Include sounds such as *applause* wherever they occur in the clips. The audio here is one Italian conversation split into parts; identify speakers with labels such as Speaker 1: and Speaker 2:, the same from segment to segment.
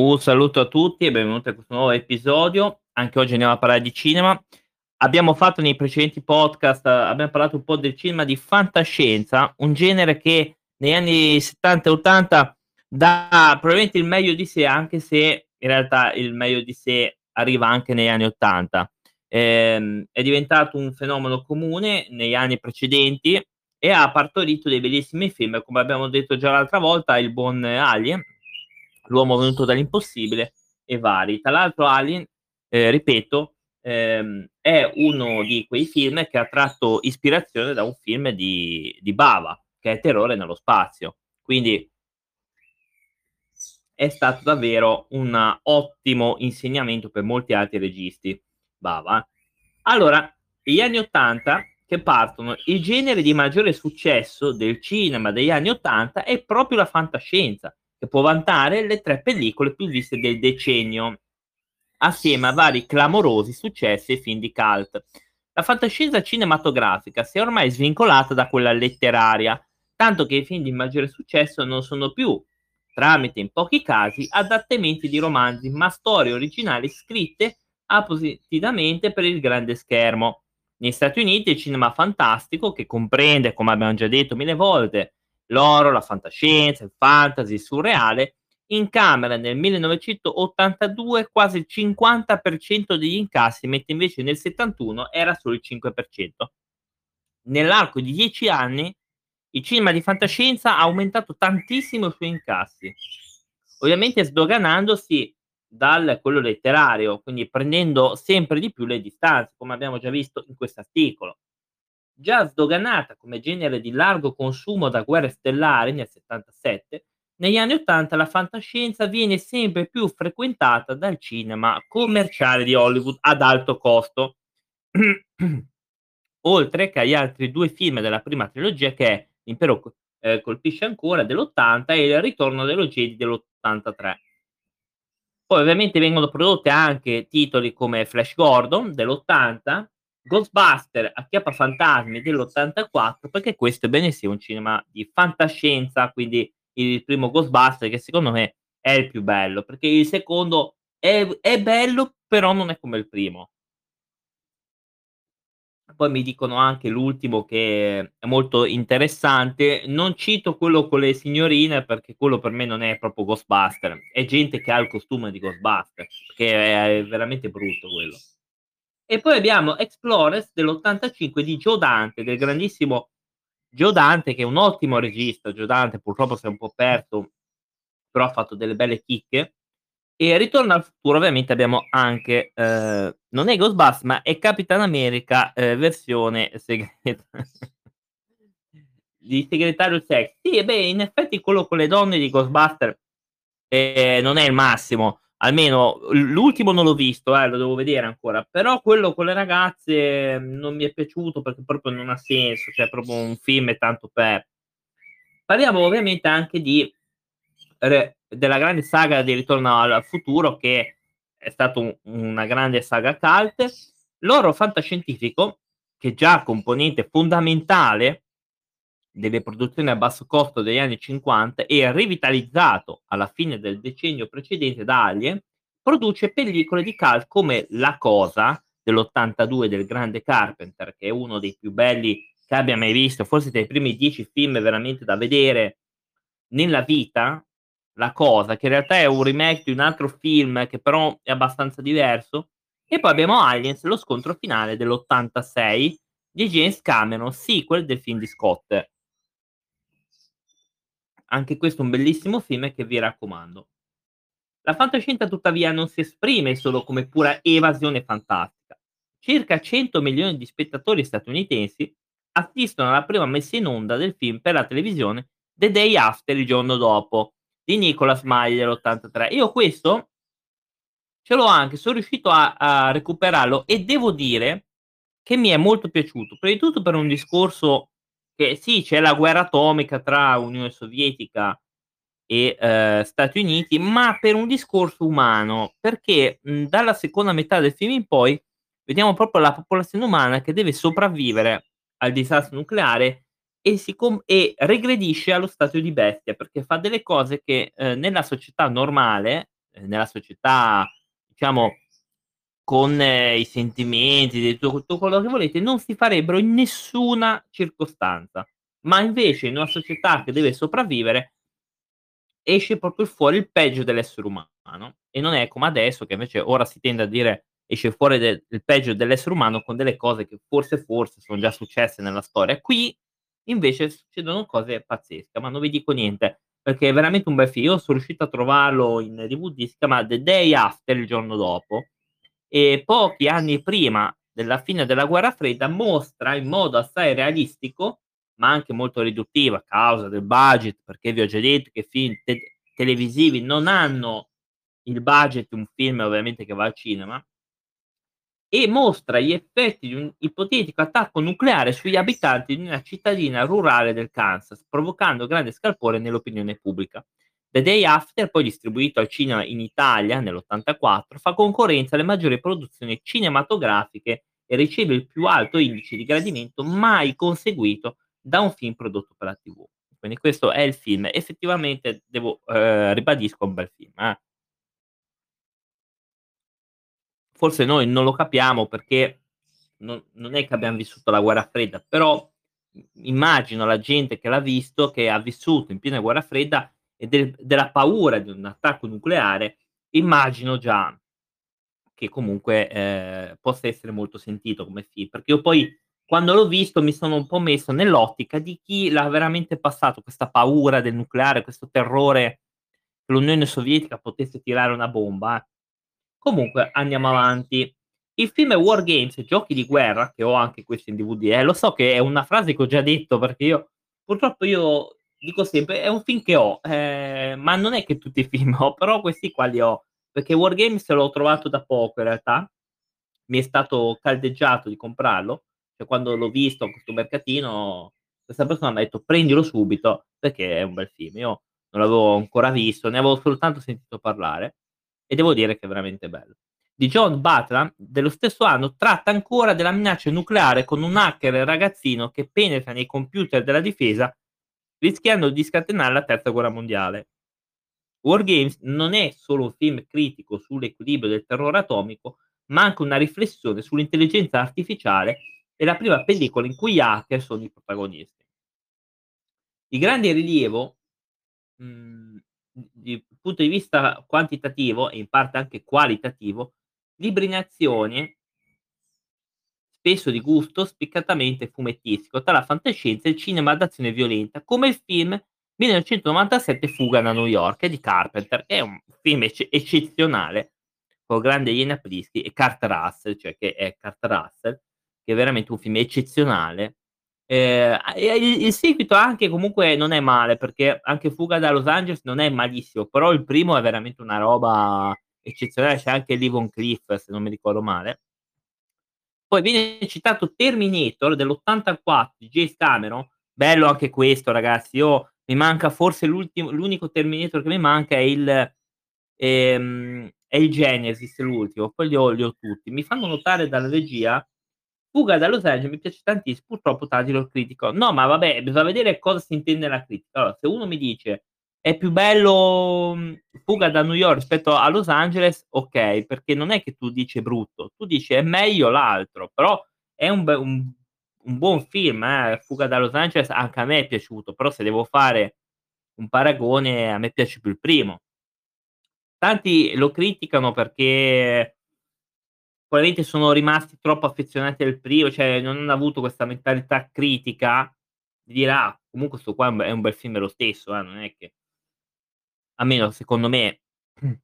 Speaker 1: Un saluto a tutti e benvenuti a questo nuovo episodio. Anche oggi andiamo a parlare di cinema. Abbiamo fatto nei precedenti podcast, abbiamo parlato un po' del cinema di fantascienza, un genere che negli anni 70 e 80 dà probabilmente il meglio di sé, anche se in realtà il meglio di sé arriva anche negli anni 80. Eh, è diventato un fenomeno comune negli anni precedenti e ha partorito dei bellissimi film, come abbiamo detto già l'altra volta, il buon Alien, L'uomo venuto dall'impossibile e vari. Tra l'altro Alien, eh, ripeto, ehm, è uno di quei film che ha tratto ispirazione da un film di, di Bava, che è Terrore nello spazio. Quindi è stato davvero un ottimo insegnamento per molti altri registi. Bava. Allora, gli anni 80 che partono, il genere di maggiore successo del cinema degli anni 80 è proprio la fantascienza che può vantare le tre pellicole più viste del decennio, assieme a vari clamorosi successi e film di cult. La fantascienza cinematografica si è ormai svincolata da quella letteraria, tanto che i film di maggiore successo non sono più, tramite in pochi casi, adattamenti di romanzi, ma storie originali scritte appositamente per il grande schermo. Negli Stati Uniti il cinema fantastico, che comprende, come abbiamo già detto mille volte, l'oro, la fantascienza, il fantasy, il surreale, in camera nel 1982 quasi il 50% degli incassi, mentre invece nel 71 era solo il 5%. Nell'arco di 10 anni il cinema di fantascienza ha aumentato tantissimo i suoi incassi, ovviamente sdoganandosi dal quello letterario, quindi prendendo sempre di più le distanze, come abbiamo già visto in questo articolo già sdoganata come genere di largo consumo da Guerre Stellari nel 77, negli anni 80 la fantascienza viene sempre più frequentata dal cinema commerciale di Hollywood ad alto costo, *clears throat* oltre che agli altri due film della prima trilogia che è L'impero eh, colpisce ancora dell'80 e Il ritorno dello Jedi dell'83. Poi ovviamente vengono prodotte anche titoli come Flash Gordon dell'80, Ghostbuster Acchiappa Fantasmi dell'84 perché questo è bene sia un cinema di fantascienza quindi il primo Ghostbuster che secondo me è il più bello perché il secondo è, è bello però non è come il primo. Poi mi dicono anche l'ultimo che è molto interessante. Non cito quello con le signorine perché quello per me non è proprio Ghostbuster. È gente che ha il costume di Ghostbuster che è veramente brutto quello e poi abbiamo Explorers dell'85 di Joe Dante, del grandissimo Joe Dante, che è un ottimo regista. Joe Dante purtroppo si è un po' perso, però ha fatto delle belle chicche. E Ritorno al futuro, ovviamente, abbiamo anche, eh, non è Ghostbusters, ma è Capitan America eh, versione segreta. *laughs* di segretario sex. Sì, beh, in effetti quello con le donne di Ghostbusters eh, non è il massimo almeno l'ultimo non l'ho visto, eh, lo devo vedere ancora, però quello con le ragazze mm, non mi è piaciuto perché proprio non ha senso, cioè proprio un film è tanto per. Parliamo ovviamente anche di, re, della grande saga di Ritorno al futuro che è stata un, una grande saga cult, l'oro fantascientifico che è già componente fondamentale delle produzioni a basso costo degli anni 50 e rivitalizzato alla fine del decennio precedente da Alien, produce pellicole di cult come La Cosa dell'82 del grande Carpenter, che è uno dei più belli che abbia mai visto, forse dei primi dieci film veramente da vedere nella vita, La Cosa, che in realtà è un remake di un altro film che però è abbastanza diverso, e poi abbiamo Aliens, lo scontro finale dell'86 di James Cameron, sequel del film di Scott. Anche questo è un bellissimo film che vi raccomando. La fantascienza tuttavia non si esprime solo come pura evasione fantastica. Circa 100 milioni di spettatori statunitensi assistono alla prima messa in onda del film per la televisione The Day After, il giorno dopo, di Nicolas Magli dell'83. Io questo ce l'ho anche, sono riuscito a, a recuperarlo e devo dire che mi è molto piaciuto, prima di tutto per un discorso che sì, c'è la guerra atomica tra Unione Sovietica e eh, Stati Uniti, ma per un discorso umano, perché mh, dalla seconda metà del film in poi vediamo proprio la popolazione umana che deve sopravvivere al disastro nucleare e, com- e regredisce allo stato di bestia, perché fa delle cose che eh, nella società normale, nella società, diciamo, con i sentimenti, di tutto quello che volete, non si farebbero in nessuna circostanza. Ma invece in una società che deve sopravvivere esce proprio fuori il peggio dell'essere umano e non è come adesso che invece ora si tende a dire esce fuori de il peggio dell'essere umano con delle cose che forse, forse son già successe nella storia. Qui invece succedono cose pazzesche, ma non vi dico niente perché è veramente un bel film. Io sono riuscito a trovarlo in DVD, si chiama The Day After, il giorno dopo, e pochi anni prima della fine della guerra fredda mostra in modo assai realistico, ma anche molto riduttivo a causa del budget, perché vi ho già detto che film te televisivi non hanno il budget un film ovviamente che va al cinema e mostra gli effetti di un ipotetico attacco nucleare sugli abitanti di una cittadina rurale del Kansas, provocando grande scalpore nell'opinione pubblica. The Day After, poi distribuito al cinema in Italia nell'84, fa concorrenza alle maggiori produzioni cinematografiche e riceve il più alto indice di gradimento mai conseguito da un film prodotto per la TV. Quindi questo è il film. Effettivamente, devo, eh, ribadisco, un bel film. Eh. Forse noi non lo capiamo perché non, non è che abbiamo vissuto la guerra fredda, però immagino la gente che l'ha visto, che ha vissuto in piena guerra fredda e del, della paura di un attacco nucleare, immagino già che comunque eh, possa essere molto sentito come film, perché io poi quando l'ho visto mi sono un po' messo nell'ottica di chi l'ha veramente passato questa paura del nucleare, questo terrore che l'Unione Sovietica potesse tirare una bomba. Comunque andiamo avanti. Il film è War Games, giochi di guerra, che ho anche questo in DVD, eh, lo so che è una frase che ho già detto perché io purtroppo io dico sempre è un film che ho, eh, ma non è che tutti i film ho, però questi qua li ho, perché War Games l'ho trovato da poco in realtà, mi è stato caldeggiato di comprarlo, cioè quando l'ho visto a questo mercatino, questa persona mi ha detto prendilo subito perché è un bel film. Io non l'avevo ancora visto, ne avevo soltanto sentito parlare e devo dire che è veramente bello. Di John Butler, dello stesso anno, tratta ancora della minaccia nucleare con un hacker ragazzino che penetra nei computer della difesa rischiando di scatenare la terza guerra mondiale. War Games non è solo un film critico sull'equilibrio del terrore atomico, ma anche una riflessione sull'intelligenza artificiale è la prima pellicola in cui gli hacker sono i protagonisti. Di grande rilievo, mhmm, dal punto di vista quantitativo e in parte anche qualitativo, libri in azione spesso di gusto spiccatamente fumettistico tra la fantascienza e il cinema d'azione violenta, come il film 1997 Fuga da New York di Carpenter, è un film ecce- eccezionale con grande Iena Prischi e Kurt Russell, cioè che è Kurt Russell, che è veramente un film eccezionale. Eh, il, il, seguito anche comunque non è male perché anche Fuga da Los Angeles non è malissimo, però il primo è veramente una roba eccezionale. C'è anche Livon Cliff, se non mi ricordo male. Poi viene citato Terminator dell'84 di James Cameron, bello anche questo, ragazzi. Io mi manca forse l'unico Terminator che mi manca è il, ehm, è il Genesis, l'ultimo, poi li ho, li ho tutti. Mi fanno notare dalla regia Fuga da Los Angeles mi piace tantissimo, purtroppo tanti lo critico. No, ma vabbè, bisogna vedere cosa si intende la critica. Allora, se uno mi dice è più bello mhmm, Fuga da New York rispetto a Los Angeles, ok, perché non è che tu dici brutto, tu dici è meglio l'altro, però è un, un, un buon film, eh? Fuga da Los Angeles anche a me è piaciuto, però se devo fare un paragone a me piace più il primo. Tanti lo criticano perché probabilmente sono rimasti troppo affezionati al primo, cioè non hanno avuto questa mentalità critica di dire ah, comunque sto qua è un bel film lo stesso, eh? non è che almeno secondo me, *clears throat*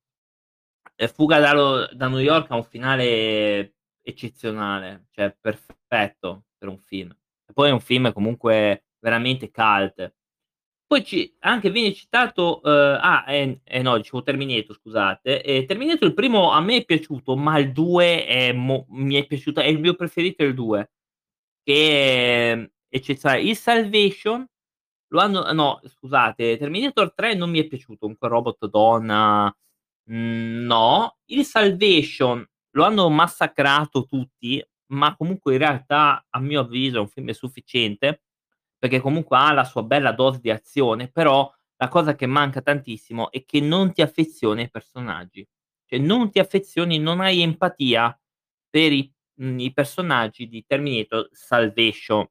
Speaker 1: Fuga da, da New York ha un finale eccezionale, cioè perfetto per un film. E poi è un film comunque veramente cult. Poi ci, anche viene citato, uh, ah, eh, eh, no, dicevo Terminator, scusate. Eh, Terminator il primo a me è piaciuto, ma il 2 è mo, mi è piaciuto, è il mio preferito il 2, che è eccezionale. Il Salvation lo hanno no, scusate, Terminator 3 non mi è piaciuto, un quel robot donna, mhmm, no. Il Salvation lo hanno massacrato tutti, ma comunque in realtà, a mio avviso, è un film sufficiente, perché comunque ha la sua bella dose di azione, però la cosa che manca tantissimo è che non ti affezioni ai personaggi. Cioè non ti affezioni, non hai empatia per i mhmm, i personaggi di Terminator Salvation.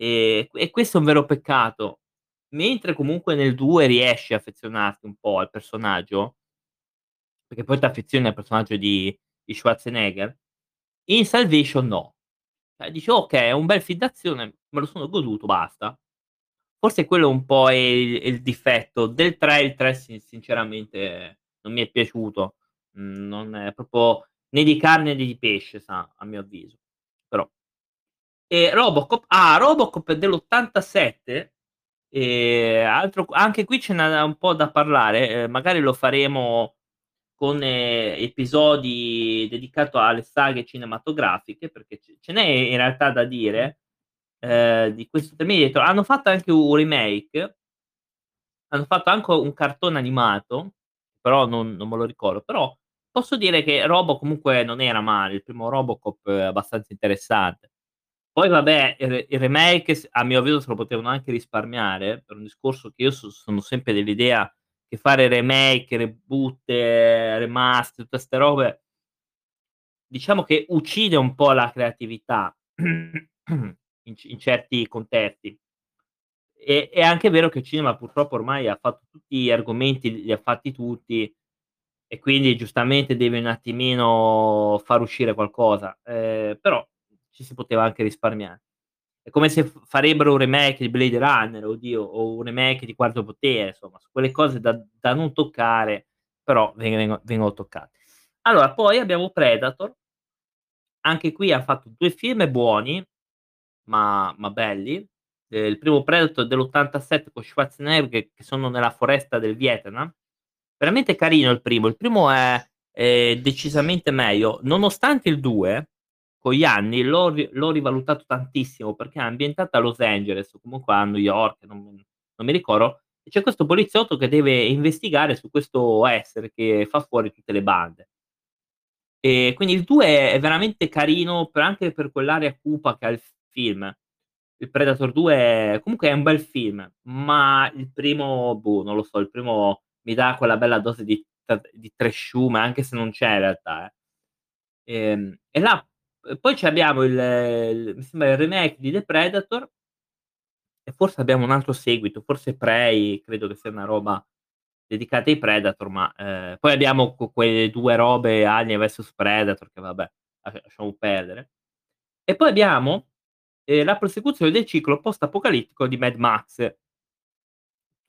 Speaker 1: Ehm, e questo è un vero peccato. Mentre comunque nel 2 riesci a affezionarti un po' al personaggio perché poi t'affezioni al personaggio di di Schwarzenegger, in Salvation no. Cioè dici: "Okay, è un bel film d'azione, me lo sono goduto, basta". Forse quello un po' è il è il difetto del 3, il 3 sin sinceramente non mi è piaciuto. Mhmm, non è proprio né di carne né di pesce sa, a mio avviso. E Robocop ah, Robocop è dell'87? Ehm, altro anche qui ce n'è un po' da parlare, ehm, magari lo faremo con episodi dedicato alle saghe cinematografiche, perché ce ce n'è in realtà da dire, ehm, di questo Terminator. Hanno fatto anche un remake hanno fatto anche un cartone animato, però non non me lo ricordo, però posso dire che Robo comunque non era male, il primo Robocop è abbastanza interessante. Poi vabbè, il re il remake a mio avviso se lo potevano anche risparmiare, per un discorso che io so sono sempre dell'idea che fare remake, reboot, remaster, tutte 'ste robe diciamo che uccide un po' la creatività *clears throat* in in certi contesti. E è anche vero che il cinema purtroppo ormai ha fatto tutti gli argomenti, li ha fatti tutti e quindi giustamente deve un attimino far uscire qualcosa, ehm, però ci si poteva anche risparmiare. È come se farebbero un remake di Blade Runner, oddio, o un remake di Quarto Potere, insomma, quelle cose da da non toccare, però veng vengo vengono toccate. Allora, poi abbiamo Predator anche qui ha fatto 2 film buoni, ma ma belli. Ehm, il primo Predator dell'87 con Schwarzenegger che sono nella foresta del Vietnam. Veramente carino il primo, il primo è è decisamente meglio, nonostante il 2 con gli anni l'ho l'ho rivalutato tantissimo perché è ambientata a Los Angeles o comunque a New York, non non mi ricordo, e c'è questo poliziotto che deve investigare su questo essere che fa fuori tutte le bande. E quindi il 2 è veramente carino per anche per quell'area cupa che ha il film. Il Predator 2 comunque è un bel film, ma il primo, boh, non lo so, il primo mi dà quella bella dose di di trashume, anche se non c'è in realtà, eh. Ehm, e là poi c'abbiamo il il mi sembra il remake di The Predator e forse abbiamo un altro seguito, forse Prey, credo che sia una roba dedicata ai Predator, ma, ehm, poi abbiamo quelle 2 robe Alien vs Predator che vabbè, lascia lasciamo perdere. E poi abbiamo, ehm, la prosecuzione del ciclo post-apocalittico di Mad Max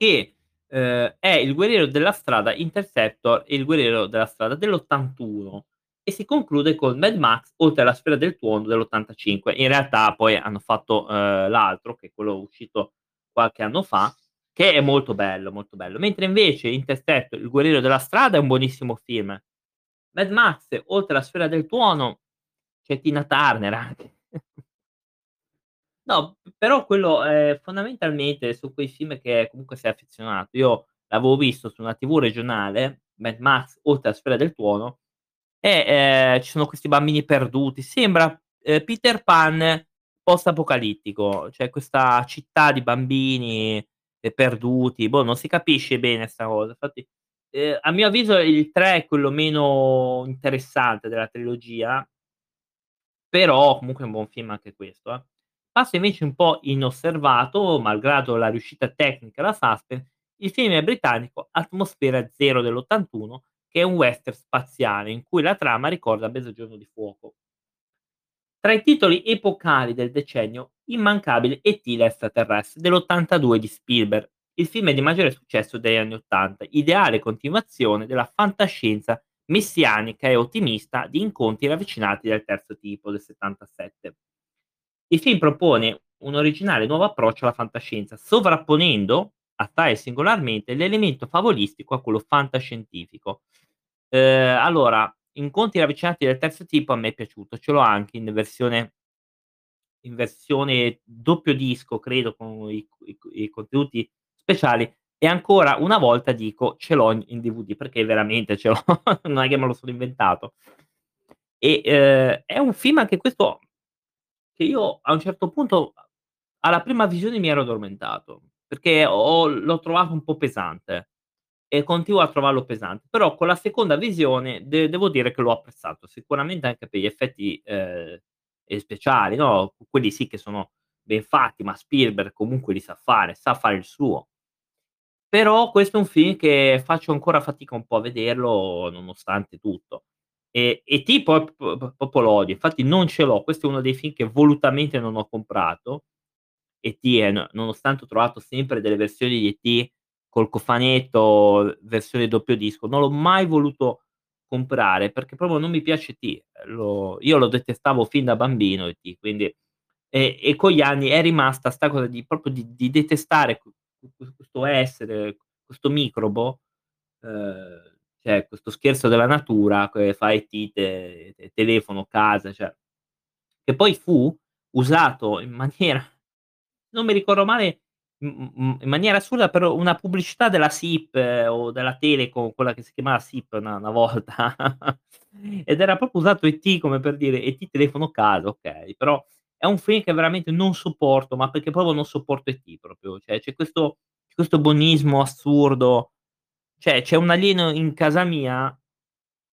Speaker 1: che, ehm, è il guerriero della strada Interceptor e il guerriero della strada dell'81 e si conclude con Mad Max oltre alla sfera del tuono dell'85. In realtà poi hanno fatto, ehm, l'altro, che è quello uscito qualche anno fa, che è molto bello, molto bello. Mentre invece Interceptor, il guerriero della strada è un buonissimo film. Mad Max oltre la sfera del tuono c'è Tina Turner anche. *laughs* No, però quello, ehm, fondamentalmente su quei film che comunque sei affezionato. Io l'avevo visto su una TV regionale, Mad Max oltre la sfera del tuono, e, ehm, ci sono questi bambini perduti. Sembra, ehm, Peter Pan post apocalittico, cioè questa città di bambini, ehm, perduti, boh, non si capisce bene 'sta cosa. Infatti, ehm, a mio avviso il 3 è quello meno interessante della trilogia però comunque è un buon film anche questo, eh. Passa invece un po' inosservato, malgrado la riuscita tecnica e la suspense, il film britannico Atmosfera Zero dell'81 è un western spaziale in cui la trama ricorda Mezzogiorno di fuoco. Tra i titoli epocali del decennio, immancabile E.T. l'estraterrestre dell'82 di Spielberg, il film di maggiore successo degli anni '80, ideale continuazione della fantascienza messianica e ottimista di Incontri ravvicinati del terzo tipo del '77. Il film propone un originale nuovo approccio alla fantascienza, sovrapponendo, assai singolarmente, l'elemento favolistico a quello fantascientifico. Ehm, allora, Incontri ravvicinati del terzo tipo a me è piaciuto, ce l'ho anche in versione in versione doppio disco credo con i i i contenuti speciali e ancora una volta dico ce l'ho in in DVD perché veramente ce l'ho, *laughs* non è che me lo sono inventato. E, ehm, è un film anche questo che io a un certo punto alla prima visione mi ero addormentato. Perché ho l'ho trovato un po' pesante e continuo a trovarlo pesante, però con la seconda visione de devo dire che l'ho apprezzato, sicuramente anche per gli effetti, ehm, ehm, speciali, no, quelli sì che sono ben fatti, ma Spielberg comunque li sa fare, sa fare il suo. Però questo è un film che faccio ancora fatica un po' a vederlo nonostante tutto. E p p proprio lo odio, infatti non ce l'ho, questo è uno dei film che volutamente non ho comprato. E.T. no nonostante ho trovato sempre delle versioni di E.T. col cofanetto, versione doppio disco, non l'ho mai voluto comprare perché proprio non mi piace E.T. Lo io lo detestavo fin da bambino E.T. quindi e e con gli anni è rimasta 'sta cosa di proprio di di detestare questo essere, questo microbo, ehm, cioè questo scherzo della natura che fa E.T. te telefono, casa, cioè che poi fu usato in maniera non mi ricordo male, in maniera assurda per una pubblicità della SIP o della Telecom, quella che si chiamava SIP una una volta, *laughs* ed era proprio usato E.T. come per dire: "E.T. telefono casa", okay, però è un film che veramente non sopporto, ma perché proprio non sopporto E.T. proprio, cioè c'è questo questo buonismo assurdo, cioè c'è un alieno in casa mia,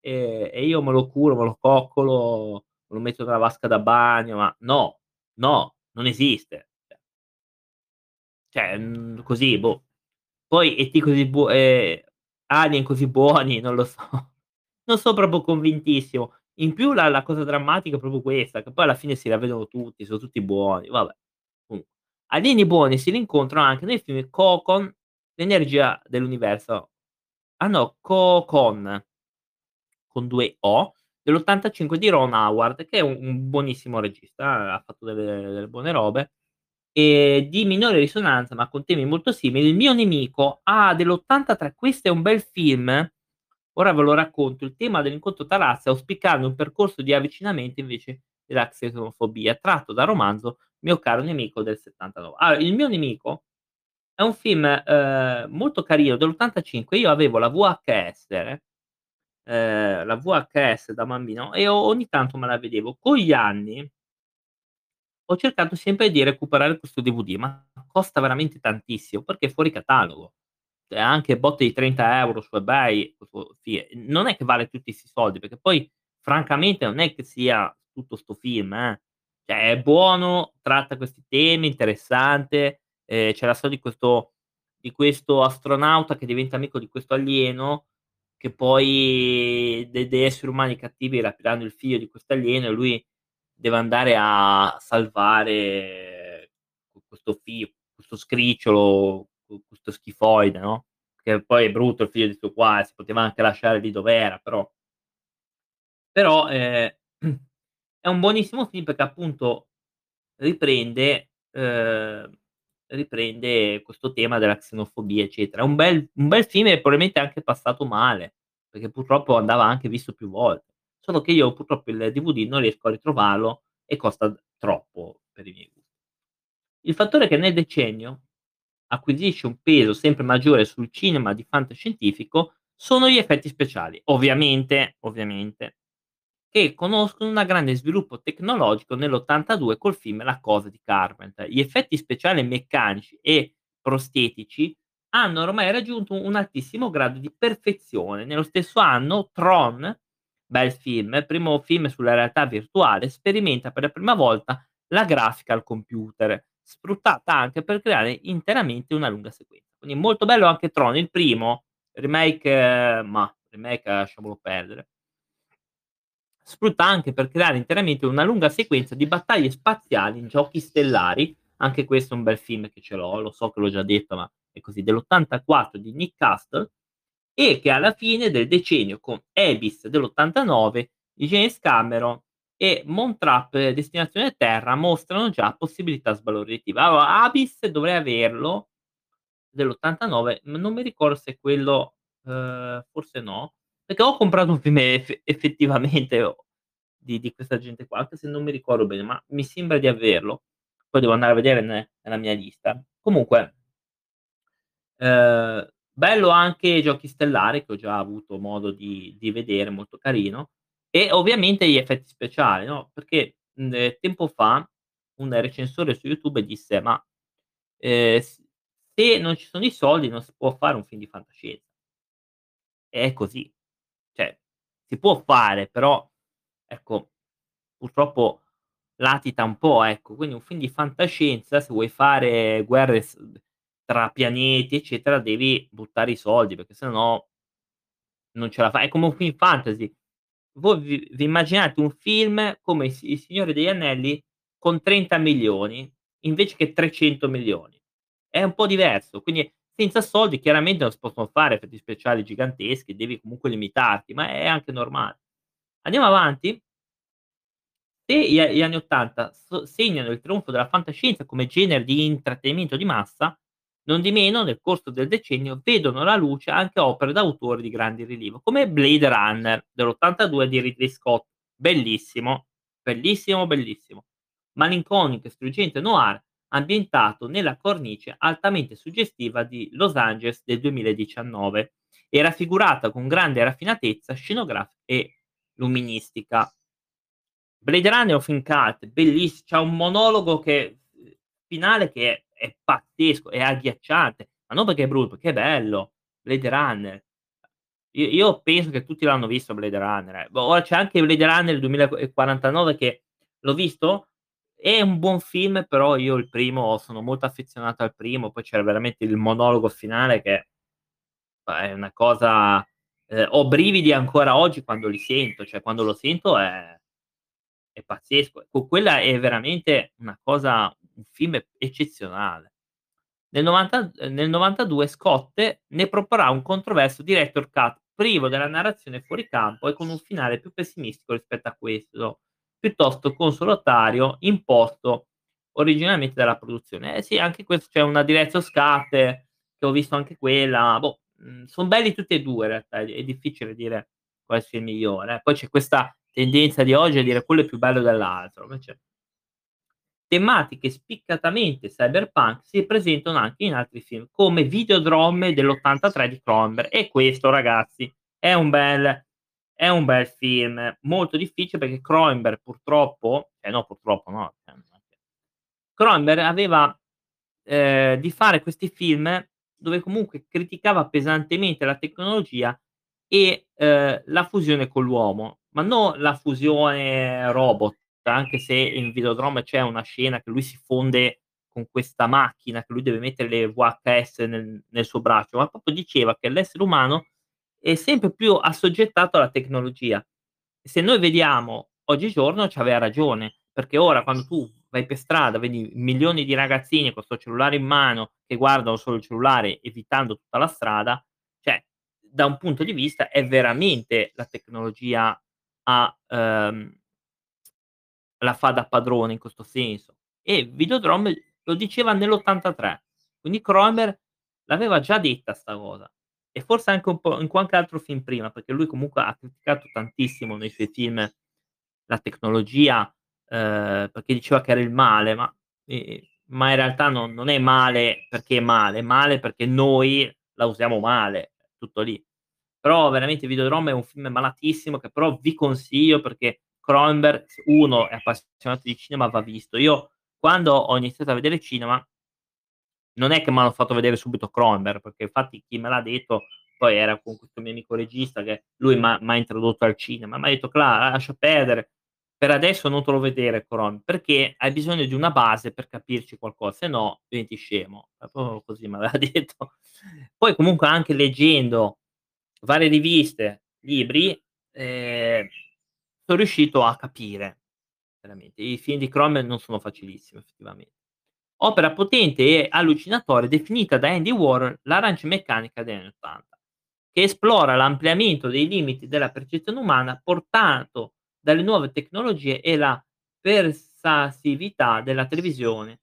Speaker 1: ehm, e io me lo curo, me lo coccolo, me lo metto nella vasca da bagno, ma no, no, non esiste. Cioè mhmm, così boh. Poi E.T. così buo ehm, alien così buoni, non lo so. *laughs* Non so proprio convintissimo. In più la la cosa drammatica è proprio questa, che poi alla fine si ravvedono tutti, sono tutti buoni, vabbè. Comunque, alieni buoni si rincontrano anche nel film Cocon, l'energia dell'universo. Ah no, Cocon con 2 O, dell'85 di Ron Howard, che è un un buonissimo regista, ha fatto delle delle buone robe. Ehm, di minore risonanza, ma con temi molto simili, Il mio nemico, ah, dell'83, questo è un bel film, ora ve lo racconto. Il tema dell'incontro tra razze, auspicando un percorso di avvicinamento invece della xenofobia, tratto dal romanzo Mio caro nemico del '79. Allora, Il mio nemico è un film, ehm, molto carino dell'85, io avevo la VHS, ehm, la VHS da bambino e ogni tanto me la vedevo. Con gli anni ho cercato sempre di recuperare questo DVD, ma costa veramente tantissimo perché è fuori catalogo. Cioè anche botte di 30 € su eBay, questo non è che vale tutti 'sti soldi, perché poi francamente non è che sia tutto 'sto film, eh. Cioè è buono, tratta questi temi, interessante, ehm, c'è la storia di questo di questo astronauta che diventa amico di questo alieno, che poi de degli esseri umani cattivi rapiranno il figlio di quest'alieno e lui deve andare a salvare q questo fi questo scricciolo, questo schifoide, no, che poi è brutto il figlio di 'sto qua, eh, si poteva anche lasciare lì dov'era, però però, ehm, *clears throat* è un buonissimo film perché appunto riprende ehm, riprende questo tema della xenofobia, eccetera. È un bel un bel film e probabilmente anche passato male, perché purtroppo andava anche visto più volte. Solo che io purtroppo il DVD non riesco a ritrovarlo e costa troppo per i miei gu Il fattore che nel decennio acquisisce un peso sempre maggiore sul cinema di fantascientifico sono gli effetti speciali. Ovviamente, ovviamente, che conoscono una grande sviluppo tecnologico nell'82 col film La cosa di Carpenter. Gli effetti speciali meccanici e prostetici hanno ormai raggiunto un altissimo grado di perfezione. Nello stesso anno Tron, bel film, primo film sulla realtà virtuale, sperimenta per la prima volta la grafica al computer, sfruttata anche per creare interamente una lunga sequenza. Quindi molto bello anche Tron, il primo, remake mah, remake lasciamolo perdere. Sfrutta anche per creare interamente una lunga sequenza di battaglie spaziali in giochi stellari, anche questo è un bel film che ce l'ho, lo so che l'ho già detto, ma è così, dell'84 di Nick Castle, e che alla fine del decennio con Abyss dell'89 di James Cameron e Moontrap Destinazione Terra mostrano già possibilità sbalorditive. Allora Abyss dovrei averlo, dell'89, ma non mi ricordo se quello ehm, forse no, perché ho comprato un film eff effettivamente o di di questa gente qua, anche se non mi ricordo bene, ma mi sembra di averlo. Poi devo andare a vedere ne nella mia lista. Comunque ehm, bello anche Giochi stellari, che ho già avuto modo di di vedere, molto carino, e ovviamente gli effetti speciali, no, perché, mhmm, tempo fa un recensore su YouTube disse: "Ma, s se non ci sono i soldi non si può fare un film di fantascienza. È così. Cioè, si può fare, però ecco, purtroppo latita un po', ecco. Quindi un film di fantascienza, se vuoi fare guerre tra pianeti, eccetera, devi buttare i soldi, perché se no non ce la fai. È come un film fantasy. Voi vi vi immaginate un film come Il Il Signore degli Anelli con 30.000.000 invece che 300.000.000. È un po' diverso, quindi senza soldi chiaramente non si possono fare effetti speciali giganteschi, devi comunque limitarti, ma è anche normale. Andiamo avanti. Se gli gli anni '80 so segnano il trionfo della fantascienza come genere di intrattenimento di massa, nondimeno nel corso del decennio vedono la luce anche opere d'autore di grande rilievo, come Blade Runner dell'82 di Ridley Scott, bellissimo, bellissimo, bellissimo. Malinconico e struggente noir ambientato nella cornice altamente suggestiva di Los Angeles del 2019 e raffigurata con grande raffinatezza scenografica e luministica. Blade Runner è un film cult, belliss c'ha un monologo che finale che è è pazzesco, è agghiacciante, ma non perché è brutto, perché è bello. Blade Runner. Io io penso che tutti l'hanno visto Blade Runner, eh. Boh, ora c'è anche Blade Runner 2049 che l'ho visto, è un buon film, però io il primo sono molto affezionato al primo, poi c'era veramente il monologo finale che è una cosa ehm, ho brividi ancora oggi quando li sento, cioè quando lo sento è è pazzesco. Quella è veramente una cosa un film eccezionale. Nel novanta ehm, nel '92 Scott ne proporrà un controverso director's cut privo della narrazione fuori campo e con un finale più pessimistico rispetto a questo, piuttosto consolatorio imposto originariamente dalla produzione. Eh sì, anche questo c'è una director's cut che ho visto anche quella, boh, mhmm, son belli tutti e 2 in realtà, è difficile dire quale sia il migliore, eh. Poi c'è questa tendenza di oggi a dire quello è più bello dell'altro, invece tematiche spiccatamente cyberpunk si presentano anche in altri film, come Videodrome dell'83 di Cronenberg. E questo ragazzi è un bel è un bel film, molto difficile perché Cronenberg purtroppo eh no purtroppo no, Cronenberg aveva, ehm, di fare questi film dove comunque criticava pesantemente la tecnologia e, ehm, la fusione con l'uomo, ma no la fusione robot, anche se in Videodrome c'è una scena che lui si fonde con questa macchina, che lui deve mettere le VHS nel nel suo braccio, ma proprio diceva che l'essere umano è sempre più assoggettato alla tecnologia. Se noi vediamo oggigiorno c'aveva ragione, perché ora quando tu vai per strada, vedi milioni di ragazzini con 'sto cellulare in mano, che guardano solo il cellulare evitando tutta la strada, cioè da un punto di vista è veramente la tecnologia a, ehm la fa da padrone in questo senso. E Videodrome lo diceva nell'83, quindi Cronenberg l'aveva già detta 'sta cosa. E forse anche un po' in qualche altro film prima, perché lui comunque ha criticato tantissimo nei suoi film la tecnologia, ehm, perché diceva che era il male, ma ehm, ma in realtà non non è male perché è male, è male perché noi la usiamo male, tutto lì. Però veramente Videodrome è un film malatissimo che però vi consiglio perché Cronenberg, uno è appassionato di cinema, va visto. Io quando ho iniziato a vedere cinema non è che m'hanno fatto vedere subito Cronenberg, perché infatti chi me l'ha detto poi era con questo mio amico regista che lui m'ha m'ha introdotto al cinema, m'ha detto: "Cla lascia perdere, per adesso non te lo vedere Cron perché hai bisogno di una base per capirci qualcosa, se no diventi scemo." Proprio così m'aveva *laughs* detto. Poi comunque anche leggendo varie riviste, libri, ehm son riuscito a capire veramente. I film di Cronenberg non sono facilissimi effettivamente. Opera potente e allucinatoria definita da Andy Warhol l'arancia meccanica degli anni '80, che esplora l'ampliamento dei limiti della percezione umana portato dalle nuove tecnologie e la persassività della televisione,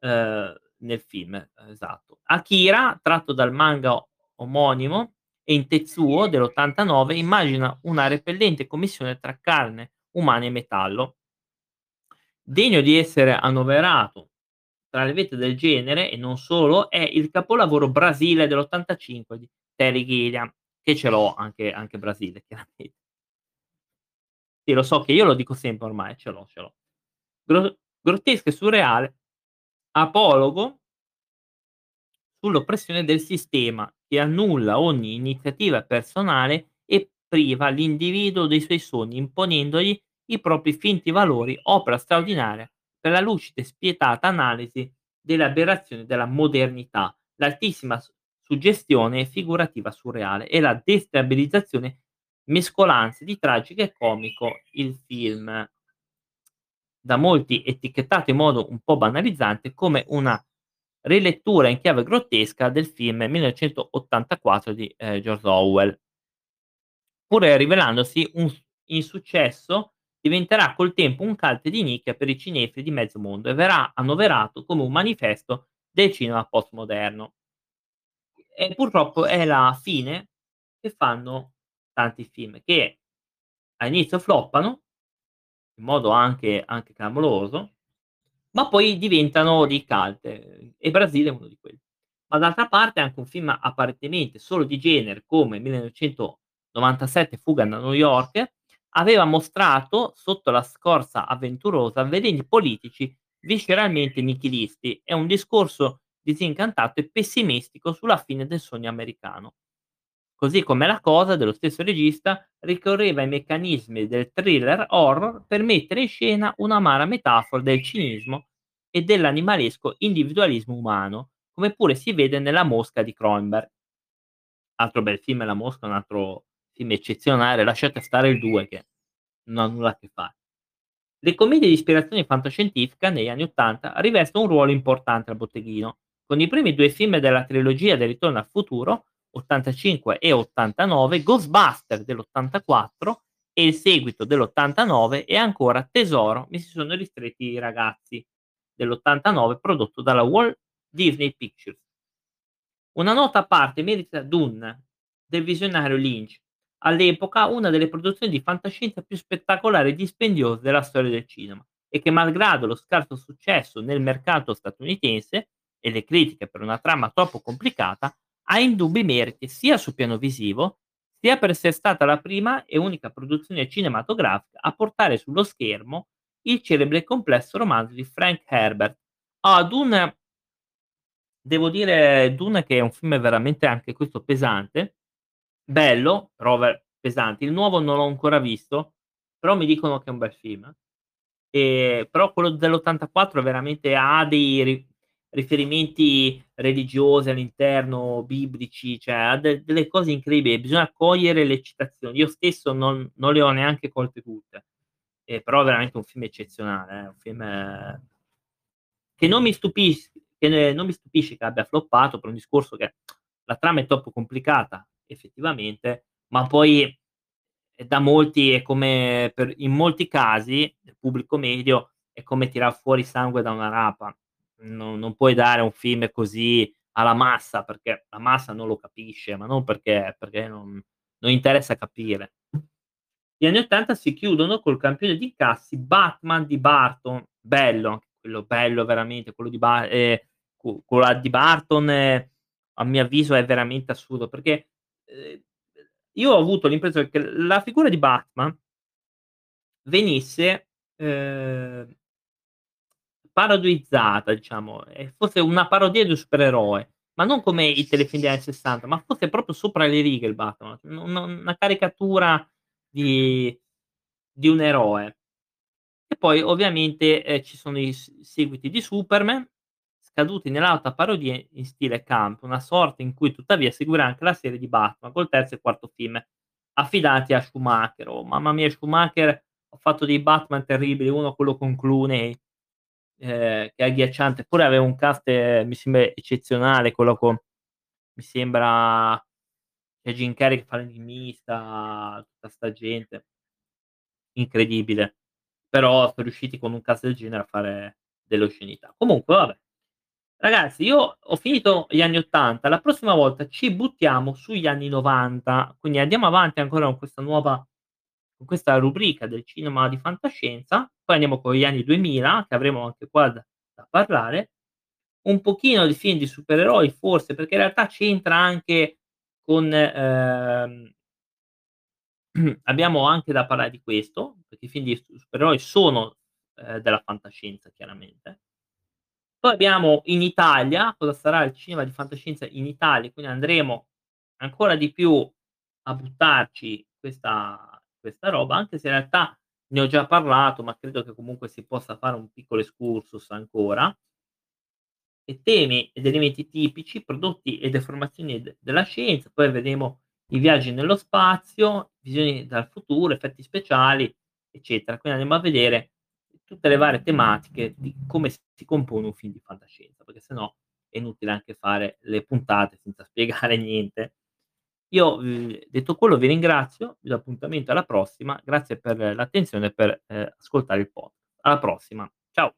Speaker 1: ehm, nel film, esatto. Akira, tratto dal manga omonimo e in Tetsuo dell'89 immagina una repellente commissione tra carne umana e metallo. Degno di essere annoverato tra le vette del genere, e non solo, è il capolavoro Brasile dell'85 di Terry Gilliam, che ce l'ho anche anche Brasile *laughs* chiaramente. Sì, lo so che io lo dico sempre ormai, ce l'ho, ce l'ho. Gro grottesco e surreale, apologo sull'oppressione del sistema, che annulla ogni iniziativa personale e priva l'individuo dei suoi sogni, imponendogli i propri finti valori, opera straordinaria per la lucida e spietata analisi delle aberrazioni della modernità, l'altissima suggestione figurativa surreale e la destabilizzazione mescolanza di tragico e comico. Il film da molti etichettato in modo un po' banalizzante come una rilettura in chiave grottesca del film 1984 di, ehm, George Orwell. Pur rivelandosi un insuccesso, diventerà col tempo un cult di nicchia per i cinefili di mezzo mondo e verrà annoverato come un manifesto del cinema postmoderno. E purtroppo è la fine che fanno tanti film, che a inizio floppano in modo anche anche clamoroso, ma poi diventano dei cult, e Brasile è uno di quelli. Ma d'altra parte anche un film apparentemente solo di genere come 1997 Fuga da New York, aveva mostrato sotto la scorza avventurosa veleni politici visceralmente nichilisti e un discorso disincantato e pessimistico sulla fine del sogno americano. Così come La cosa dello stesso regista ricorreva ai meccanismi del thriller horror per mettere in scena un'amara metafora del cinismo e dell'animalesco individualismo umano, come pure si vede nella Mosca di Cronenberg. Altro bel film La mosca, un altro film eccezionale, lasciate stare il 2 che non ha nulla a che fare. Le commedie di ispirazione fantascientifica negli anni '80 rivestono un ruolo importante al botteghino, con i primi 2 film della trilogia del Ritorno al futuro, '85 e '89, Ghostbusters dell'84 e il seguito dell'89 e ancora Tesoro, mi si sono ristretti i ragazzi dell'89 prodotto dalla Walt Disney Pictures. Una nota a parte merita Dune del visionario Lynch, all'epoca una delle produzioni di fantascienza più spettacolari e dispendiose della storia del cinema e che malgrado lo scarso successo nel mercato statunitense e le critiche per una trama troppo complicata, ha indubbi meriti sia sul piano visivo, sia per essere stata la prima e unica produzione cinematografica a portare sullo schermo il celebre e complesso romanzo di Frank Herbert. Ah, Dune devo dire Dune che è un film veramente anche questo pesante, bello, ve pesante. Il nuovo non l'ho ancora visto, però mi dicono che è un bel film. Ehm, però quello dell'84 veramente ha dei ri riferimenti religiosi all'interno, biblici, cioè ha de delle cose incredibili, bisogna cogliere le citazioni. Io stesso non non le ho neanche colte tutte. Ehm, però veramente un film eccezionale, eh, un film che non mi stupis che non mi stupisce che abbia floppato per un discorso che la trama è troppo complicata effettivamente, ma poi eh, da molti è come per in molti casi, del pubblico medio, è come tirar fuori sangue da una rapa. Non non puoi dare un film così alla massa, perché la massa non lo capisce, ma non perché perché non non interessa capire. Gli anni '80 si chiudono col campione di incassi Batman di Burton, bello, quello bello veramente, quello di Ba cu quella di Burton, a mio avviso è veramente assurdo, perché, ehm, io ho avuto l'impressione che la figura di Batman venisse, ehm parodizzata diciamo, fosse una parodia di un supereroe, ma non come i telefilm degli anni '60, ma fosse proprio sopra le righe il Batman, u un una caricatura di di un eroe. E poi ovviamente, ehm, ci sono i seguiti di Superman, scaduti nell'alta parodia in stile camp, una sorta in cui tuttavia seguirà anche la serie di Batman, col terzo e quarto film affidati a Schumacher. Oh mamma mia, Schumacher ha fatto dei Batman terribili, uno quello con Clooney, ehm, che è agghiacciante, eppure aveva un cast mi sembra eccezionale, quello con mi sembra c'è Jim Carrey che fa l'enigmista, tutta 'sta gente. Incredibile. Però son riusciti con un cast del genere a fare delle oscenità. Comunque vabbè. Ragazzi io ho finito gli anni '80, la prossima volta ci buttiamo sugli anni '90, quindi andiamo avanti ancora con questa nuova con questa rubrica del cinema di fantascienza, poi andiamo con gli anni 2000, che avremo anche qua da da parlare, un pochino di film di supereroi forse, perché in realtà c'entra anche con, ehm *clears throat* abbiamo anche da parlare di questo, perché i film di supereroi sono, ehm, della fantascienza chiaramente. Poi abbiamo in Italia, cosa sarà il cinema di fantascienza in Italia, quindi andremo ancora di più a buttarci questa questa roba, anche se in realtà ne ho già parlato, ma credo che comunque si possa fare un piccolo excursus ancora. E temi ed elementi tipici, prodotti e deformazioni d della scienza, poi vedremo i viaggi nello spazio, visioni dal futuro, effetti speciali, eccetera. Quindi andremo a vedere tutte le varie tematiche di come si compone un film di fantascienza, perché se no è inutile anche fare le puntate senza *laughs* spiegare niente. Io, uhm, detto quello vi ringrazio, vi do appuntamento alla prossima, grazie per l'attenzione e per, ehm, ascoltare il pod alla prossima. Ciao.